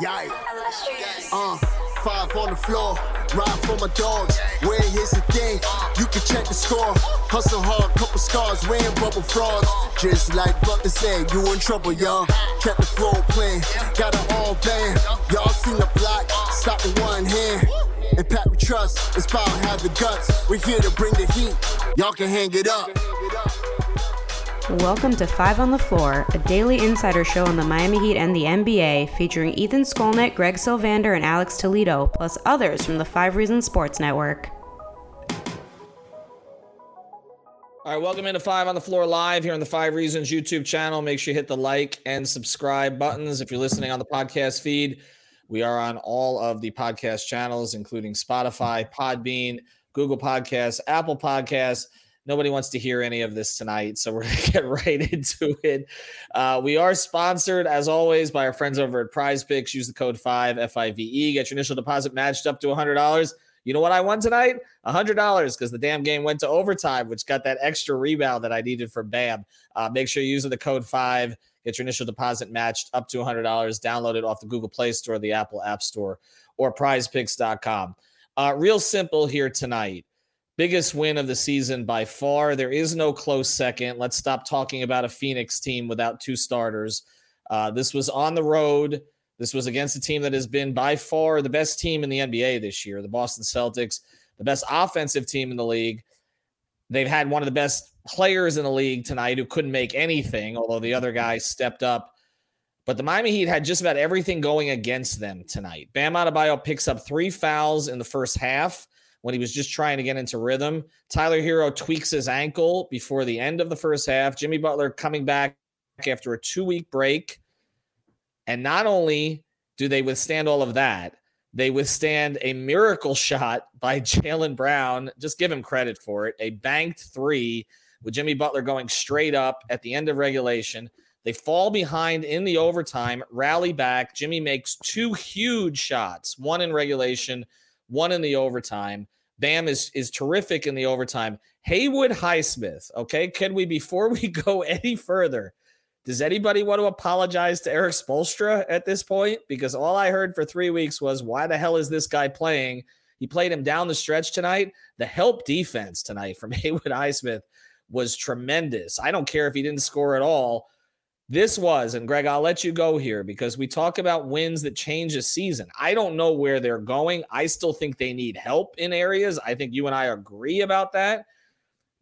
Yeah. Uh, five on the floor, ride for my dogs. Where here's the thing, you can check the score. Hustle hard, couple scars, wearing bubble frauds. Just like Butler said, you in trouble, y'all. Kept the flow playing, got it all band. Y'all seen the block, stop with one hand. And Pat we trust, inspire, have the guts. We're here to bring the heat, y'all can hang it up. Welcome to Five on the Floor, a daily insider show on the Miami Heat and the NBA, featuring Ethan Skolnick, Greg Sylvander, and Alex Toledo, plus others from the Five Reasons Sports Network. All right, welcome into Five on the Floor live here on the Five Reasons YouTube channel. Make sure you hit the like and subscribe buttons if you're listening on the podcast feed. We are on all of the podcast channels, including Spotify, Podbean, Google Podcasts, Apple Podcasts. Nobody wants to hear any of this tonight, so we're going to get right into it. Uh, we are sponsored, as always, by our friends over at Prize Picks. Use the code 5 FIVE. Get your initial deposit matched up to $100. You know what I won tonight? $100 because the damn game went to overtime, which got that extra rebound that I needed for Bam. Uh, make sure you're using the code 5. Get your initial deposit matched up to $100. Download it off the Google Play Store, the Apple App Store, or prizepicks.com. Uh, real simple here tonight biggest win of the season by far. There is no close second. Let's stop talking about a Phoenix team without two starters. Uh, this was on the road. This was against a team that has been by far the best team in the NBA this year, the Boston Celtics, the best offensive team in the league. They've had one of the best players in the league tonight who couldn't make anything, although the other guy stepped up. But the Miami Heat had just about everything going against them tonight. Bam Adebayo picks up three fouls in the first half when he was just trying to get into rhythm. Tyler Herro tweaks his ankle before the end of the first half. Jimmy Butler coming back after a two week break. And not only do they withstand all of that, they withstand a miracle shot by Jaylen Brown. Just give him credit for it. A banked three with Jimmy Butler going straight up at the end of regulation. They fall behind in the overtime, rally back. Jimmy makes two huge shots, one in regulation, one in the overtime. Bam is is terrific in the overtime. Haywood Highsmith. Okay, can we before we go any further? Does anybody want to apologize to Erik Spoelstra at this point? Because all I heard for three weeks was, "Why the hell is this guy playing?" He played him down the stretch tonight. The help defense tonight from Haywood Highsmith was tremendous. I don't care if he didn't score at all. This was, and Greg, I'll let you go here because we talk about wins that change a season. I don't know where they're going. I still think they need help in areas. I think you and I agree about that.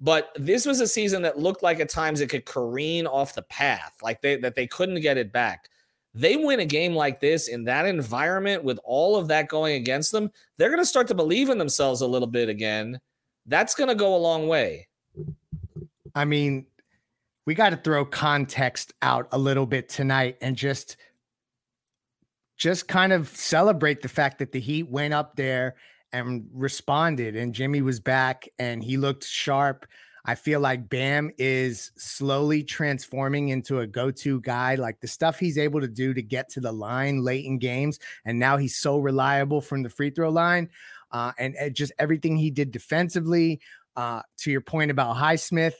But this was a season that looked like at times it could careen off the path, like they that they couldn't get it back. They win a game like this in that environment with all of that going against them, they're going to start to believe in themselves a little bit again. That's going to go a long way. I mean, we got to throw context out a little bit tonight and just just kind of celebrate the fact that the Heat went up there and responded and Jimmy was back and he looked sharp. I feel like Bam is slowly transforming into a go-to guy like the stuff he's able to do to get to the line late in games and now he's so reliable from the free throw line. Uh, and, and just everything he did defensively uh, to your point about Highsmith,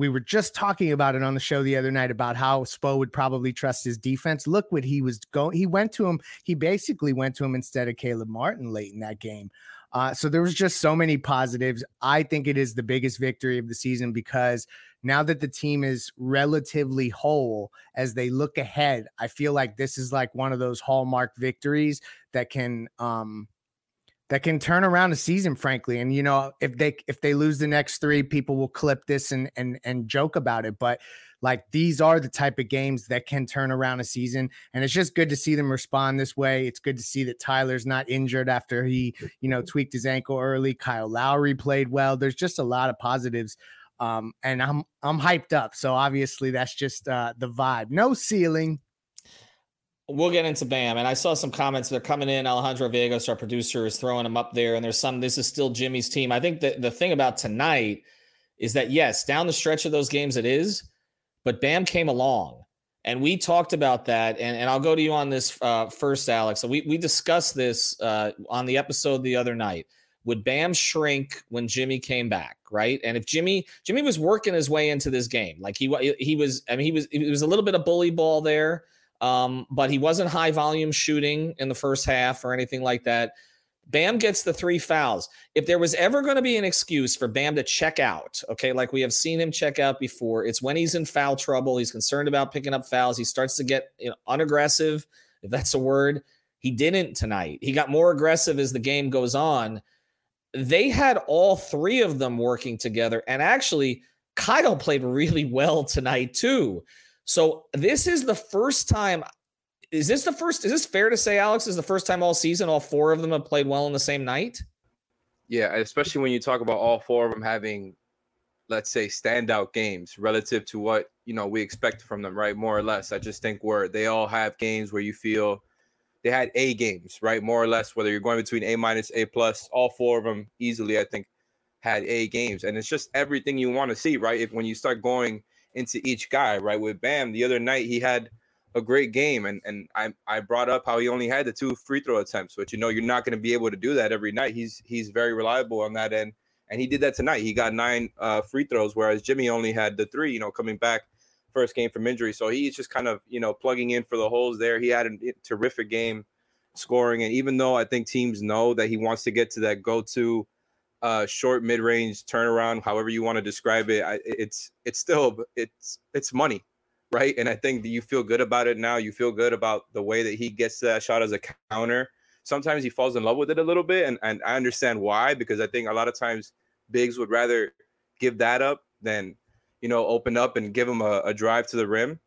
we were just talking about it on the show the other night about how Spo would probably trust his defense. Look what he was going. He went to him. He basically went to him instead of Caleb Martin late in that game. Uh, so there was just so many positives. I think it is the biggest victory of the season because now that the team is relatively whole as they look ahead, I feel like this is like one of those hallmark victories that can um, that can turn around a season, frankly. And you know, if they if they lose the next three, people will clip this and and and joke about it. But like these are the type of games that can turn around a season. And it's just good to see them respond this way. It's good to see that Tyler's not injured after he, you know, tweaked his ankle early. Kyle Lowry played well. There's just a lot of positives. Um, and I'm I'm hyped up. So obviously that's just uh the vibe. No ceiling, we'll get into Bam. And I saw some comments. They're coming in. Alejandro Vegas, our producer, is throwing them up there. And there's some, this is still Jimmy's team. I think that the thing about tonight is that, yes, down the stretch of those games, it is, but Bam came along. And we talked about that. And, and I'll go to you on this uh, first, Alex. So we, we discussed this uh, on the episode the other night. Would Bam shrink when Jimmy came back, right? And if Jimmy Jimmy was working his way into this game, like he he was, I mean, he was it was a little bit of bully ball there Um, but he wasn't high volume shooting in the first half or anything like that. Bam gets the three fouls. If there was ever going to be an excuse for Bam to check out, okay, like we have seen him check out before, it's when he's in foul trouble. He's concerned about picking up fouls. He starts to get you know, unaggressive, if that's a word. He didn't tonight. He got more aggressive as the game goes on. They had all three of them working together. And actually, Kyle played really well tonight, too. So this is the first time is this the first? Is this fair to say, Alex? Is the first time all season all four of them have played well in the same night? Yeah, especially when you talk about all four of them having, let's say, standout games relative to what you know we expect from them, right? More or less. I just think where they all have games where you feel they had A games, right? More or less, whether you're going between A minus, A plus, all four of them easily, I think, had A games, and it's just everything you want to see, right? If when you start going into each guy, right? With Bam, the other night he had a great game. And and I I brought up how he only had the two free throw attempts, but you know you're not going to be able to do that every night. He's he's very reliable on that end, and he did that tonight. He got nine uh, free throws, whereas Jimmy only had the three. You know, coming back first game from injury, so he's just kind of you know plugging in for the holes there. He had a terrific game scoring, and even though I think teams know that he wants to get to that go to. Uh, short mid-range turnaround, however you want to describe it, I, it's it's still it's it's money right? And I think that you feel good about it now. You feel good about the way that he gets that shot as a counter. Sometimes he falls in love with it a little bit, and, and I understand why, because I think a lot of times bigs would rather give that up than, you know, open up and give him a, a drive to the rim.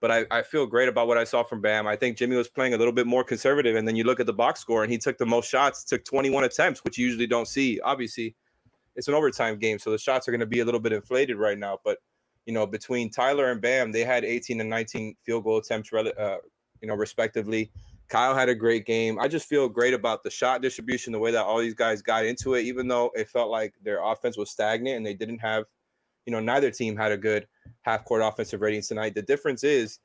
But I, I feel great about what I saw from Bam. I think Jimmy was playing a little bit more conservative. And then you look at the box score, and he took the most shots, took 21 attempts, which you usually don't see. Obviously, it's an overtime game, so the shots are going to be a little bit inflated right now. But you know, between Tyler and Bam, they had 18 and 19 field goal attempts, uh, you know, respectively. Kyle had a great game. I just feel great about the shot distribution, the way that all these guys got into it, even though it felt like their offense was stagnant and they didn't have, you know, neither team had a good half court offensive ratings tonight. The difference is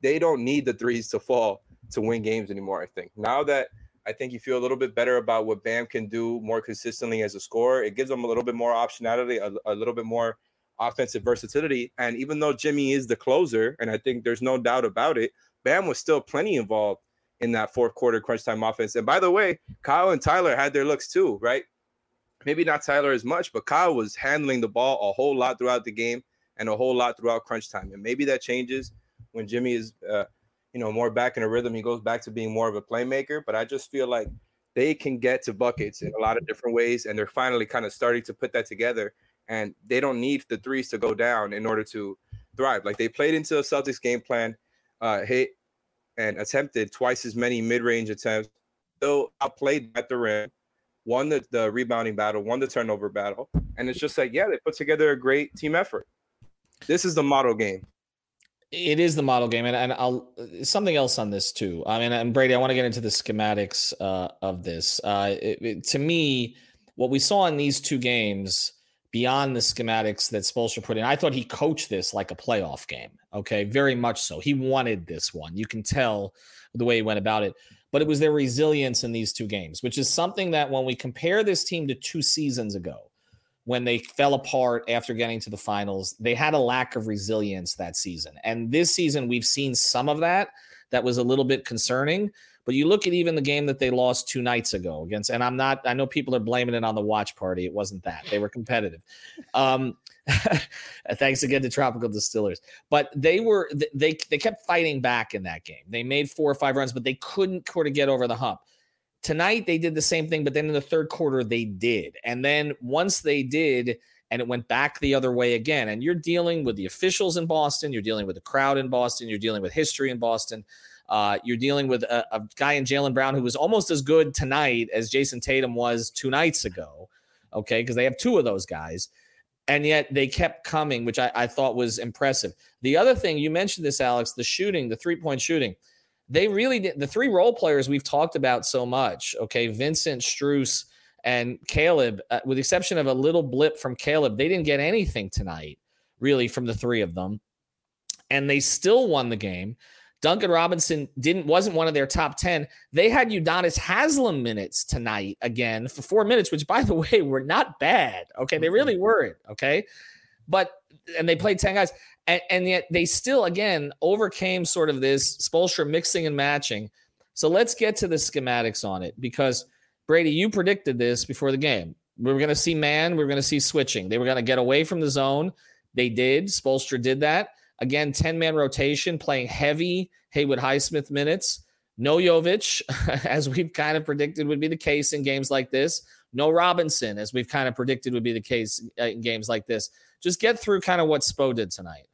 they don't need the threes to fall to win games anymore. I think now that I think you feel a little bit better about what Bam can do more consistently as a scorer, it gives them a little bit more optionality, a, a little bit more offensive versatility. And even though Jimmy is the closer, and I think there's no doubt about it, Bam was still plenty involved in that fourth quarter crunch time offense. And by the way, Kyle and Tyler had their looks too, right? Maybe not Tyler as much, but Kyle was handling the ball a whole lot throughout the game and a whole lot throughout crunch time. And maybe that changes when Jimmy is, uh, you know, more back in a rhythm. He goes back to being more of a playmaker. But I just feel like they can get to buckets in a lot of different ways, and they're finally kind of starting to put that together and they don't need the threes to go down in order to thrive. Like they played into the Celtics game plan, uh, hit and attempted twice as many mid-range attempts, still outplayed at the rim, won the, the rebounding battle, won the turnover battle, and it's just like yeah, they put together a great team effort. This is the model game. It is the model game, and, and I'll something else on this too. I mean, and Brady, I want to get into the schematics uh, of this. Uh, it, it, to me, what we saw in these two games beyond the schematics that Spoelstra put in. I thought he coached this like a playoff game. Okay, very much so. He wanted this one. You can tell the way he went about it. But it was their resilience in these two games, which is something that when we compare this team to two seasons ago, when they fell apart after getting to the finals, they had a lack of resilience that season. And this season, we've seen some of that. That was a little bit concerning. But you look at even the game that they lost two nights ago against, and I'm not, I know people are blaming it on the watch party. It wasn't that. They were competitive. Um, thanks again to Tropical Distillers. But they were, they, they kept fighting back in that game. They made four or five runs, but they couldn't sort of get over the hump. Tonight, they did the same thing, but then in the third quarter, they did. And then once they did, and it went back the other way again. And you're dealing with the officials in Boston, you're dealing with the crowd in Boston, you're dealing with history in Boston. Uh, you're dealing with a, a guy in Jaylen Brown who was almost as good tonight as Jayson Tatum was two nights ago. Okay, because they have two of those guys. And yet they kept coming, which I, I thought was impressive. The other thing, you mentioned this, Alex, the shooting, the three point shooting. They really did. The three role players we've talked about so much, okay, Vincent, Strus, and Caleb, uh, with the exception of a little blip from Caleb, they didn't get anything tonight, really, from the three of them. And they still won the game. Duncan Robinson didn't wasn't one of their top 10. They had Udonis Haslem minutes tonight again for four minutes, which by the way were not bad. Okay. They really weren't. Okay. But and they played 10 guys, and, and yet they still again overcame sort of this Spoelstra mixing and matching. So let's get to the schematics on it because Brady, you predicted this before the game. We were going to see man, we were going to see switching. They were going to get away from the zone. They did. Spoelstra did that. Again, 10 man rotation, playing heavy Haywood Highsmith minutes. No Jovic, as we've kind of predicted would be the case in games like this. No Robinson, as we've kind of predicted would be the case uh, in games like this. Just get through kind of what Spo did tonight.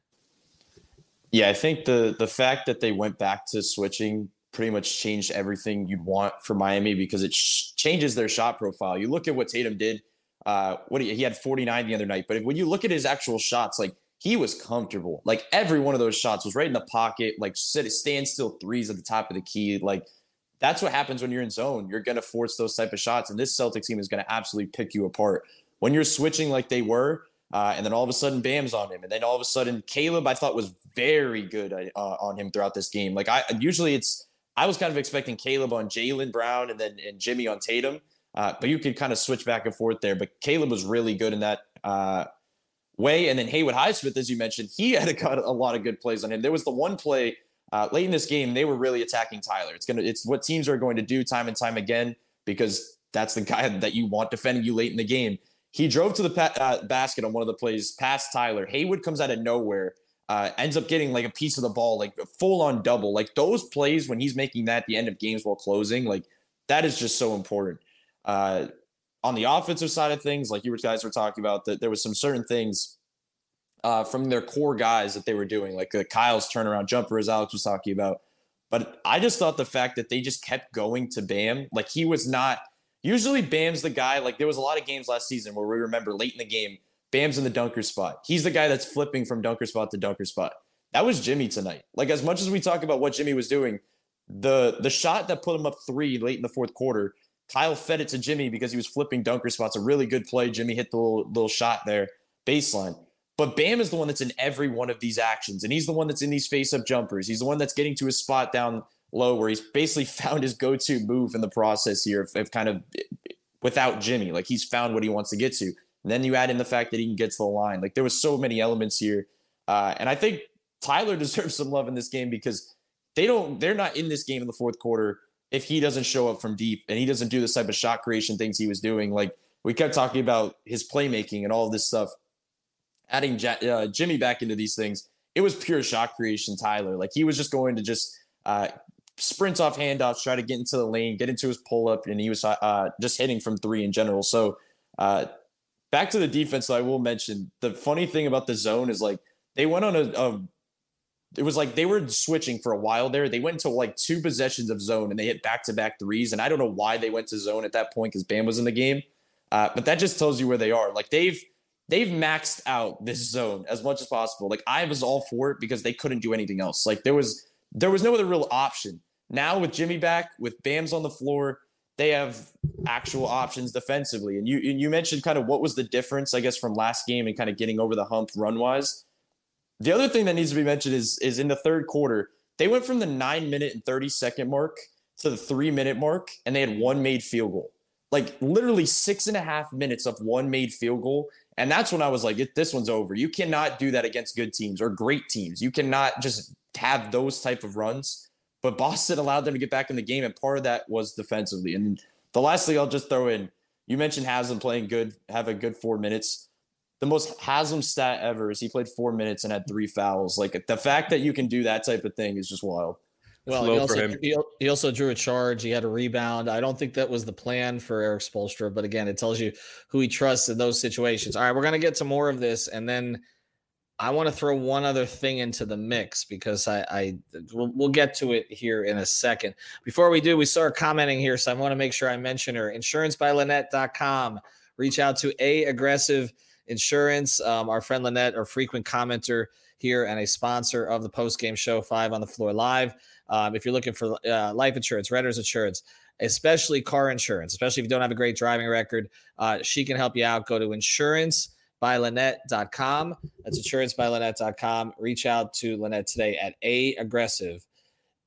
Yeah, I think the the fact that they went back to switching pretty much changed everything you'd want for Miami because it sh- changes their shot profile. You look at what Tatum did. Uh, what he, he had 49 the other night, but when you look at his actual shots, like he was comfortable. Like every one of those shots was right in the pocket, like sit, standstill threes at the top of the key. Like that's what happens when you're in zone. You're going to force those type of shots, and this Celtics team is going to absolutely pick you apart. When you're switching like they were, uh, and then all of a sudden Bam's on him, and then all of a sudden Caleb, I thought was very good uh, on him throughout this game. Like I usually it's I was kind of expecting Caleb on Jaylen Brown and then and Jimmy on Tatum, uh, but you could kind of switch back and forth there. But Caleb was really good in that uh, way, and then Haywood Highsmith, as you mentioned, he had a, a lot of good plays on him. There was the one play uh, late in this game they were really attacking Tyler. It's gonna it's what teams are going to do time and time again because that's the guy that you want defending you late in the game. He drove to the pa- uh, basket on one of the plays past Tyler. Haywood comes out of nowhere, uh, ends up getting like a piece of the ball, like full on double. Like those plays when he's making that at the end of games while closing, like that is just so important. Uh, on the offensive side of things, like you guys were talking about, that there was some certain things uh, from their core guys that they were doing, like the Kyle's turnaround jumper, as Alex was talking about. But I just thought the fact that they just kept going to Bam, like he was not. Usually, Bam's the guy. Like there was a lot of games last season where we remember late in the game, Bam's in the dunker spot. He's the guy that's flipping from dunker spot to dunker spot. That was Jimmy tonight. Like as much as we talk about what Jimmy was doing, the the shot that put him up three late in the fourth quarter, Kyle fed it to Jimmy because he was flipping dunker spots. A really good play. Jimmy hit the little, little shot there, baseline. But Bam is the one that's in every one of these actions, and he's the one that's in these face-up jumpers. He's the one that's getting to his spot down low, where he's basically found his go-to move in the process here of, of kind of without Jimmy. Like he's found what he wants to get to. And then you add in the fact that he can get to the line. Like there was so many elements here, uh, and I think Tyler deserves some love in this game because they don't. They're not in this game in the fourth quarter if he doesn't show up from deep and he doesn't do this type of shot creation things he was doing. Like we kept talking about his playmaking and all this stuff adding uh, Jimmy back into these things, it was pure shot creation, Tyler. Like he was just going to just uh, sprint off handoffs, try to get into the lane, get into his pull up, and he was uh, just hitting from three in general. So uh, back to the defense, I will mention the funny thing about the zone is like they went on a, a it was like they were switching for a while there. They went to like two possessions of zone and they hit back to back threes. And I don't know why they went to zone at that point because Bam was in the game. Uh, but that just tells you where they are. Like they've they've maxed out this zone as much as possible. Like I was all for it because they couldn't do anything else. Like there was there was no other real option. Now with Jimmy back, with Bam's on the floor, they have actual options defensively. And you you mentioned kind of what was the difference, I guess, from last game and kind of getting over the hump run wise. The other thing that needs to be mentioned is is in the third quarter, they went from the nine minute and 30 second mark to the three minute mark, and they had one made field goal. Like literally six and a half minutes of one made field goal and that's when I was like, this one's over. You cannot do that against good teams or great teams. You cannot just have those type of runs. But Boston allowed them to get back in the game, and part of that was defensively. And the last thing I'll just throw in, you mentioned Haslem playing good, have a good four minutes. The most Haslem stat ever is he played four minutes and had three fouls. Like the fact that you can do that type of thing is just wild. Well, he also, he, he also, drew a charge. He had a rebound. I don't think that was the plan for Erik Spoelstra, but again, it tells you who he trusts in those situations. All right, we're gonna get to more of this, and then I want to throw one other thing into the mix because I, I we'll, we'll, get to it here in a second. Before we do, we start commenting here, so I want to make sure I mention her. InsuranceByLynette.com. Reach out to a aggressive insurance. Um, our friend Lynette, our frequent commenter here and a sponsor of the post game show Five on the Floor Live. Um, if you're looking for uh, life insurance, renter's insurance, especially car insurance, especially if you don't have a great driving record, uh, she can help you out. Go to insurancebyLynette.com. That's insurancebyLynette.com. Reach out to Lynette today at A Aggressive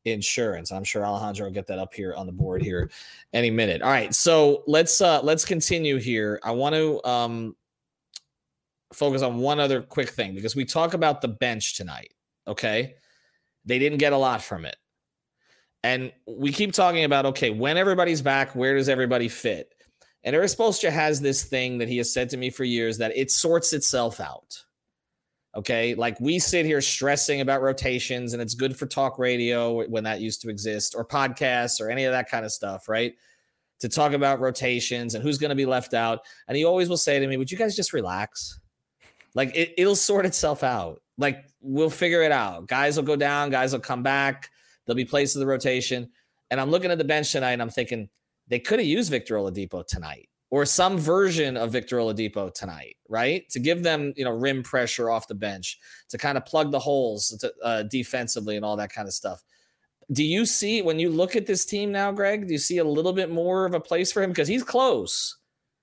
Insurance. I'm sure Alejandro will get that up here on the board here any minute. All right, so let's uh let's continue here. I want to um focus on one other quick thing because we talk about the bench tonight. Okay. They didn't get a lot from it. And we keep talking about okay, when everybody's back, where does everybody fit? And Spoelstra has this thing that he has said to me for years that it sorts itself out. Okay. Like we sit here stressing about rotations, and it's good for talk radio when that used to exist, or podcasts, or any of that kind of stuff, right? To talk about rotations and who's going to be left out. And he always will say to me, Would you guys just relax? Like it, it'll sort itself out. Like we'll figure it out. Guys will go down, guys will come back. There'll be places of the rotation. And I'm looking at the bench tonight and I'm thinking they could have used Victor Oladipo tonight or some version of Victor Oladipo tonight, right? To give them, you know, rim pressure off the bench, to kind of plug the holes to, uh, defensively and all that kind of stuff. Do you see when you look at this team now, Greg? Do you see a little bit more of a place for him because he's close?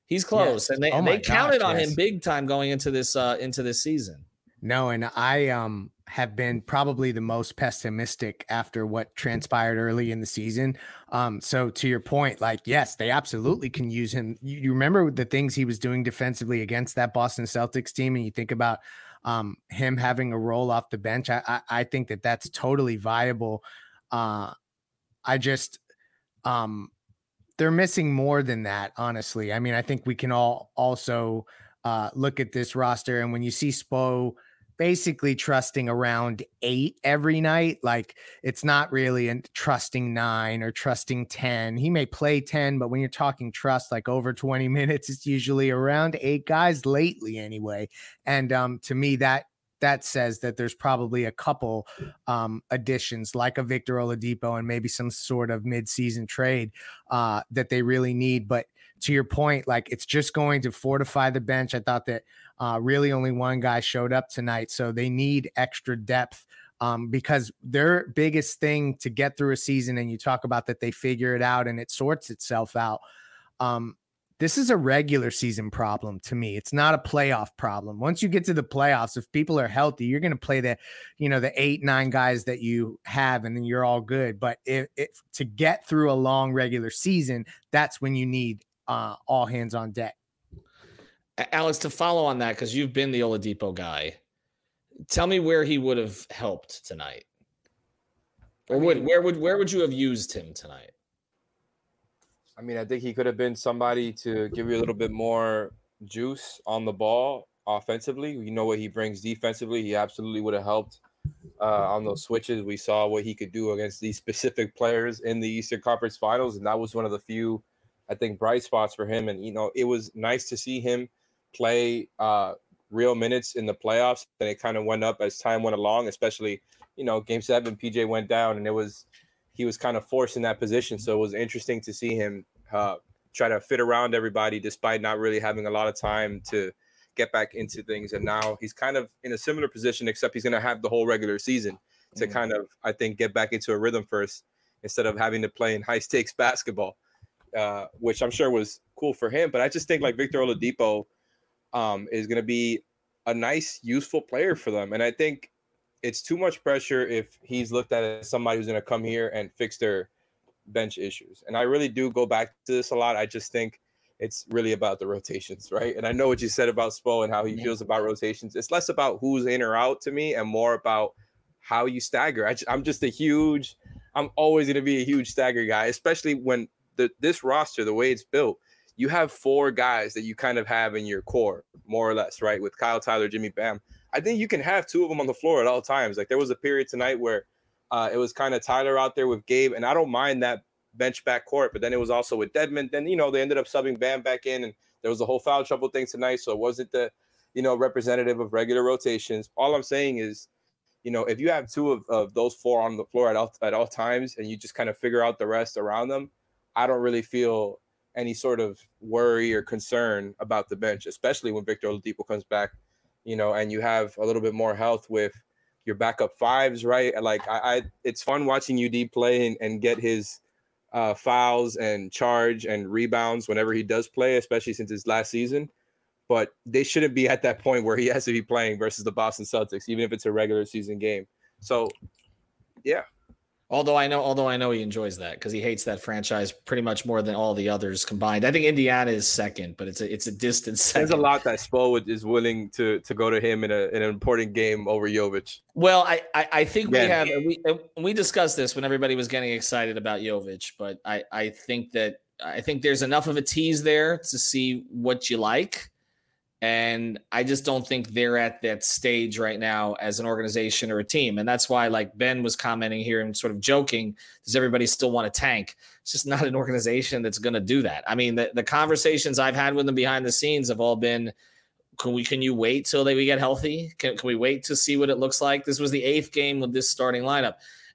He's close, yes. and they, oh they counted on yes. him big time going into this uh, into this season. No, and I um have been probably the most pessimistic after what transpired early in the season. Um, so to your point, like yes, they absolutely can use him. You, you, remember the things he was doing defensively against that Boston Celtics team, and you think about um, him having a role off the bench. I, I, I think that that's totally viable. Uh, I just um, they're missing more than that, honestly. I mean, I think we can all also uh, look at this roster, and when you see Spo basically trusting around eight every night. Like it's not really a trusting nine or trusting 10. He may play 10, but when you're talking trust, like over 20 minutes, it's usually around eight guys lately anyway. And um, to me, that that says that there's probably a couple um, additions like a Victor Oladipo and maybe some sort of midseason trade uh, that they really need. But to your point, like it's just going to fortify the bench. I thought that uh, really, only one guy showed up tonight, so they need extra depth um, because their biggest thing to get through a season, and you talk about that they figure it out and it sorts itself out. Um, this is a regular season problem to me. It's not a playoff problem. Once you get to the playoffs, if people are healthy, you're going to play the, you know, the eight, nine guys that you have, and then you're all good. But if, if to get through a long regular season, that's when you need uh, all hands on deck. Alex, to follow on that, because you've been the Oladipo guy, tell me where he would have helped tonight, or would where would where would you have used him tonight? I mean, I think he could have been somebody to give you a little bit more juice on the ball offensively. You know what he brings defensively. He absolutely would have helped uh, on those switches. We saw what he could do against these specific players in the Eastern Conference Finals, and that was one of the few, I think, bright spots for him. And you know, it was nice to see him play uh, real minutes in the playoffs, and it kind of went up as time went along. Especially, you know, Game Seven, PJ went down, and it was he was kind of forced in that position. So it was interesting to see him uh, try to fit around everybody, despite not really having a lot of time to get back into things. And now he's kind of in a similar position, except he's going to have the whole regular season to mm-hmm. kind of, I think, get back into a rhythm first instead of having to play in high stakes basketball, uh, which I'm sure was cool for him. But I just think like Victor Oladipo um, is going to be a nice, useful player for them. And I think it's too much pressure if he's looked at as somebody who's going to come here and fix their bench issues. And I really do go back to this a lot. I just think it's really about the rotations, right? And I know what you said about Spo and how he yeah. feels about rotations. It's less about who's in or out to me and more about how you stagger. I am just a huge, I'm always going to be a huge stagger guy, especially when the this roster, the way it's built, you have four guys that you kind of have in your core, more or less, right? With Kyle Tyler, Jimmy Bam. I think you can have two of them on the floor at all times. Like there was a period tonight where uh, it was kind of Tyler out there with Gabe, and I don't mind that bench back court, but then it was also with Dedmon. Then you know they ended up subbing Bam back in, and there was a whole foul trouble thing tonight, so it wasn't the you know representative of regular rotations. All I'm saying is, you know, if you have two of, of those four on the floor at all at all times, and you just kind of figure out the rest around them, I don't really feel any sort of worry or concern about the bench, especially when Victor Oladipo comes back, you know, and you have a little bit more health with your backup fives, right? Like I, I it's fun watching UD play and, and get his uh, fouls and charge and rebounds whenever he does play, especially since his last season. But they shouldn't be at that point where he has to be playing versus the Boston Celtics, even if it's a regular season game. So, yeah, Although I know, although I know he enjoys that because he hates that franchise pretty much more than all the others combined. I think Indiana is second, but it's a it's a distant second. There's a lot that Spo is willing to to go to him in, a, in an important game over Jovic. Well, I I, I think yeah. we have we we discussed this when everybody was getting excited about Jovic, but I I think that I think there's enough of a tease there to see what you like. And I just don't think they're at that stage right now as an organization or a team. And that's why, like Ben was commenting here and sort of joking, does everybody still want to tank? It's just not an organization that's going to do that. I mean, the, the conversations I've had with them behind the scenes have all been, can we can you wait till they we get healthy? Can, can we wait to see what it looks like? This was the eighth game with this starting lineup.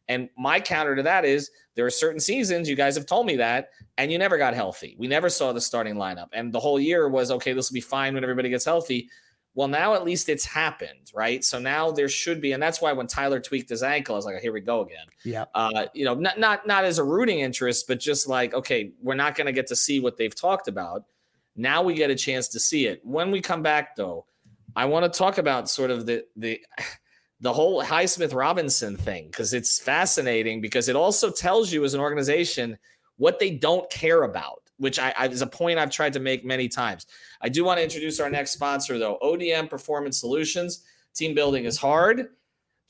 And my counter to that is there are certain seasons, you guys have told me that, and you never got healthy. We never saw the starting lineup. And the whole year was okay, this will be fine when everybody gets healthy. Well, now at least it's happened, right? So now there should be, and that's why when Tyler tweaked his ankle, I was like, here we go again. Yeah. Uh, you know, not not not as a rooting interest, but just like, okay, we're not going to get to see what they've talked about. Now we get a chance to see it. When we come back, though, I want to talk about sort of the the the whole Highsmith Robinson thing because it's fascinating because it also tells you as an organization what they don't care about, which I, I, is a point I've tried to make many times. I do want to introduce our next sponsor though, ODM Performance Solutions. Team building is hard.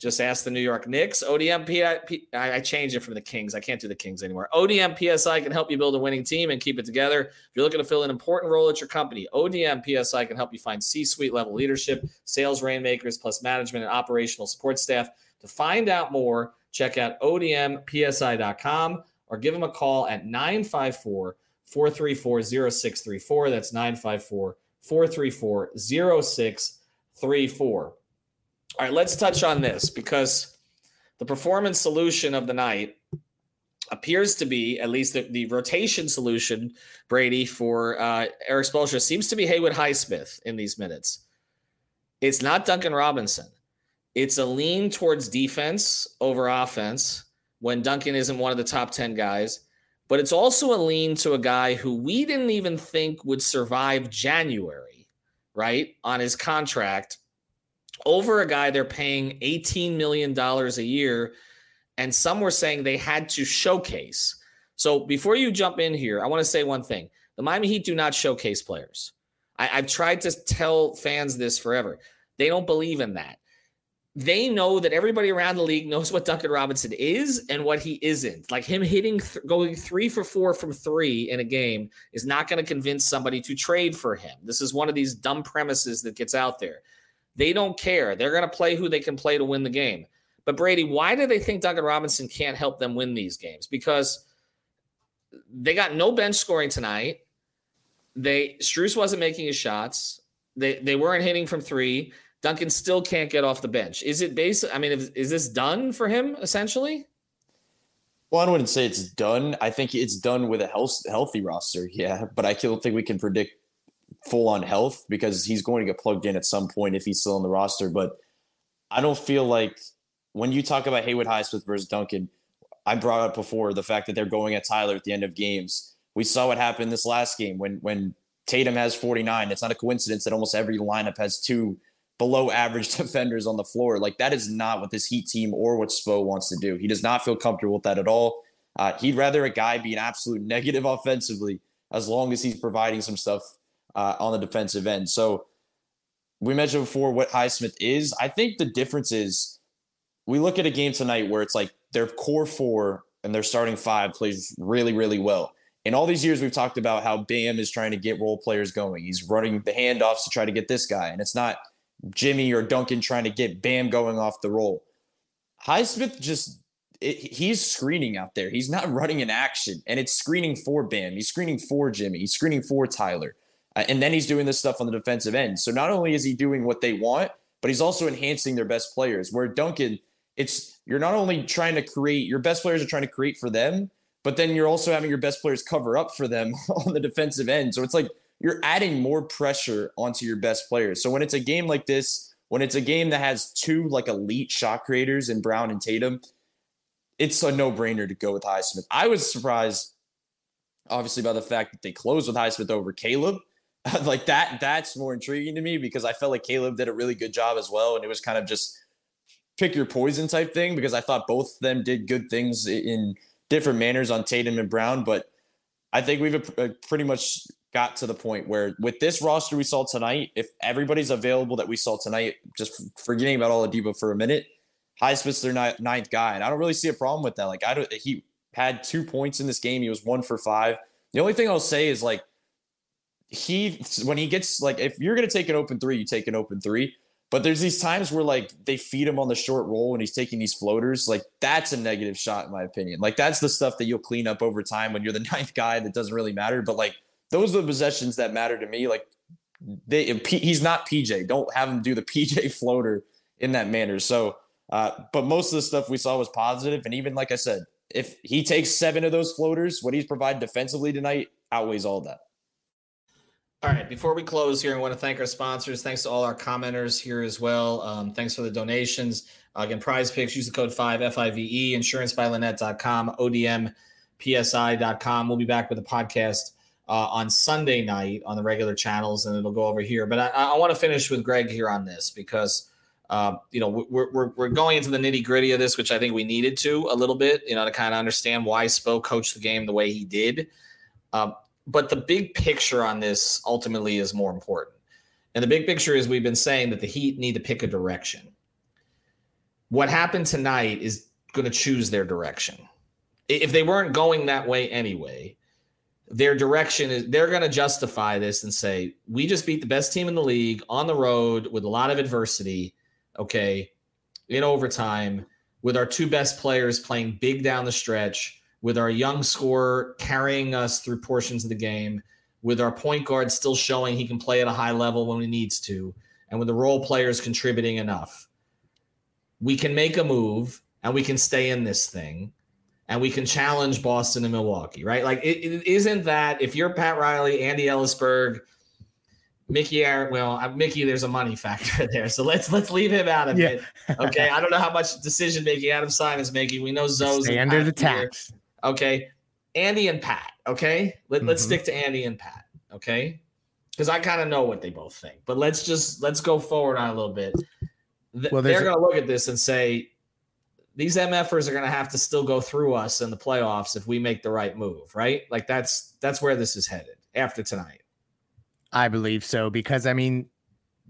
Just ask the New York Knicks. ODM P- I changed it from the Kings. I can't do the Kings anymore. ODM PSI can help you build a winning team and keep it together. If you're looking to fill an important role at your company, ODM PSI can help you find C-suite level leadership, sales rainmakers, plus management and operational support staff. To find out more, check out odmpsi.com or give them a call at 954 434 0634. That's 954 434 0634. All right, let's touch on this because the performance solution of the night appears to be, at least the, the rotation solution, Brady, for uh, Erik Spoelstra seems to be Haywood Highsmith in these minutes. It's not Duncan Robinson. It's a lean towards defense over offense when Duncan isn't one of the top 10 guys. But it's also a lean to a guy who we didn't even think would survive January, right, on his contract over a guy they're paying $18 million a year. And some were saying they had to showcase. So before you jump in here, I want to say one thing the Miami Heat do not showcase players. I, have tried to tell fans this forever. They don't believe in that. They know that everybody around the league knows what Duncan Robinson is and what he isn't. Like him hitting, th- going three for four from three in a game is not going to convince somebody to trade for him. This is one of these dumb premises that gets out there. They don't care. They're going to play who they can play to win the game. But Brady, why do they think Duncan Robinson can't help them win these games? Because they got no bench scoring tonight. They Strus wasn't making his shots. They they weren't hitting from three. Duncan still can't get off the bench. Is it basic? I mean, is, is this done for him essentially? Well, I wouldn't say it's done. I think it's done with a health, healthy roster. Yeah, but I don't think we can predict full on health because he's going to get plugged in at some point if he's still on the roster. But I don't feel like when you talk about Haywood Highsmith versus Duncan, I brought up before the fact that they're going at Tyler at the end of games. We saw what happened this last game when when Tatum has 49. It's not a coincidence that almost every lineup has two below average defenders on the floor. Like that is not what this Heat team or what Spo wants to do. He does not feel comfortable with that at all. Uh, he'd rather a guy be an absolute negative offensively as long as he's providing some stuff uh, on the defensive end. So we mentioned before what Highsmith is. I think the difference is we look at a game tonight where it's like their core four and their starting five plays really, really well. In all these years, we've talked about how Bam is trying to get role players going. He's running the handoffs to try to get this guy, and it's not Jimmy or Duncan trying to get Bam going off the roll. Highsmith just it, he's screening out there. He's not running an action, and it's screening for Bam. He's screening for Jimmy. He's screening for Tyler. Uh, and then he's doing this stuff on the defensive end. So not only is he doing what they want, but he's also enhancing their best players. Where Duncan, it's you're not only trying to create your best players are trying to create for them, but then you're also having your best players cover up for them on the defensive end. So it's like you're adding more pressure onto your best players. So when it's a game like this, when it's a game that has two like elite shot creators in Brown and Tatum, it's a no-brainer to go with Highsmith. I was surprised, obviously, by the fact that they closed with Highsmith over Caleb. like that that's more intriguing to me because I felt like Caleb did a really good job as well and it was kind of just pick your poison type thing because I thought both of them did good things in different manners on Tatum and Brown. But I think we've uh, pretty much got to the point where with this roster we saw tonight, if everybody's available that we saw tonight, just forgetting about all the Oladipo for a minute, Highsmith's their ninth guy, and I don't really see a problem with that. Like I don't, he had two points in this game. He was one for five. The only thing I'll say is like he when he gets like if you're gonna take an open three, you take an open three. But there's these times where like they feed him on the short roll and he's taking these floaters. Like that's a negative shot in my opinion. Like that's the stuff that you'll clean up over time when you're the ninth guy that doesn't really matter. But like those are the possessions that matter to me. Like they he's not PJ. Don't have him do the PJ floater in that manner. So uh, but most of the stuff we saw was positive, and even like I said, if he takes seven of those floaters, what he's provided defensively tonight outweighs all that. All right, before we close here, I want to thank our sponsors. Thanks to all our commenters here as well. Um, thanks for the donations. Again, prize picks, use the code 5 FIVE, insurancebyLynette.com, ODMPSI.com. We'll be back with a podcast uh, on Sunday night on the regular channels, and it'll go over here. But I, I want to finish with Greg here on this because uh, you know, we're, we're, we're going into the nitty gritty of this, which I think we needed to a little bit, you know, to kind of understand why Spo coached the game the way he did. Um, but the big picture on this ultimately is more important. And the big picture is we've been saying that the Heat need to pick a direction. What happened tonight is going to choose their direction. If they weren't going that way anyway, their direction is they're going to justify this and say, we just beat the best team in the league on the road with a lot of adversity okay, in overtime with our two best players playing big down the stretch, with our young scorer carrying us through portions of the game, with our point guard still showing he can play at a high level when he needs to, and with the role players contributing enough. We can make a move and we can stay in this thing and we can challenge Boston and Milwaukee, right? Like, it, it isn't that if you're Pat Riley, Andy Elisburg, Micky Arison, well, uh, Mickey, there's a money factor there, so let's let's leave him out of yeah. it. Okay, I don't know how much decision making Adam Simon's making. We know Zoe's under the tax. Okay, Andy and Pat. Okay, Let, mm-hmm. let's stick to Andy and Pat. Okay, because I kind of know what they both think, but let's just let's go forward on a little bit. Th- well, they're going to look at this and say these MFers are going to have to still go through us in the playoffs if we make the right move, right? Like that's that's where this is headed after tonight. I believe so because I mean,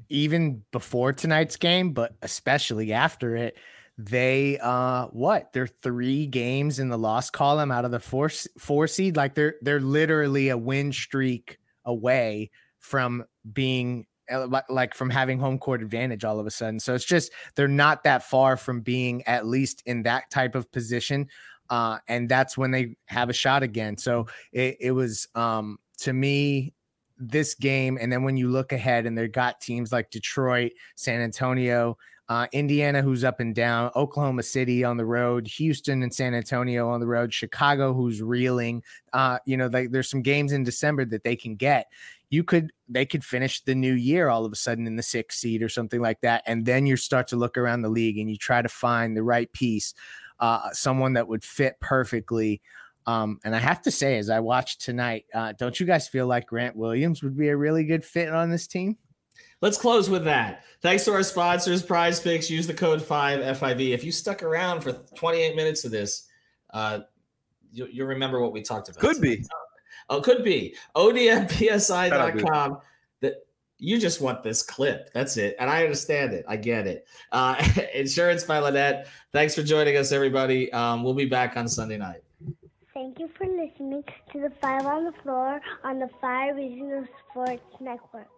even before tonight's game, but especially after it, they uh what? They're three games in the loss column out of the four four seed? Like they're they're literally a win streak away from being uh, like from having home court advantage all of a sudden. So it's just they're not that far from being at least in that type of position uh and that's when they have a shot again. So it, it was um to me this game, and then when you look ahead, and they've got teams like Detroit, San Antonio, uh, Indiana, who's up and down, Oklahoma City on the road, Houston and San Antonio on the road, Chicago, who's reeling. Uh, you know, like there's some games in December that they can get. You could, they could finish the new year all of a sudden in the sixth seed or something like that, and then you start to look around the league and you try to find the right piece, uh, someone that would fit perfectly. Um, and I have to say, as I watched tonight, uh, don't you guys feel like Grant Williams would be a really good fit on this team? Let's close with that. Thanks to our sponsors, Prize Picks. Use the code five FIV. If you stuck around for 28 minutes of this, uh, you, will remember what we talked about. Could be. Oh, could be. ODMPSI.com. That you just want this clip. That's it. And I understand it. I get it. Uh, Insurance by Lynette. Thanks for joining us, everybody. Um, we'll be back on Sunday night. Thank you for listening to the Five on the Floor on the Five Reasons Sports Network.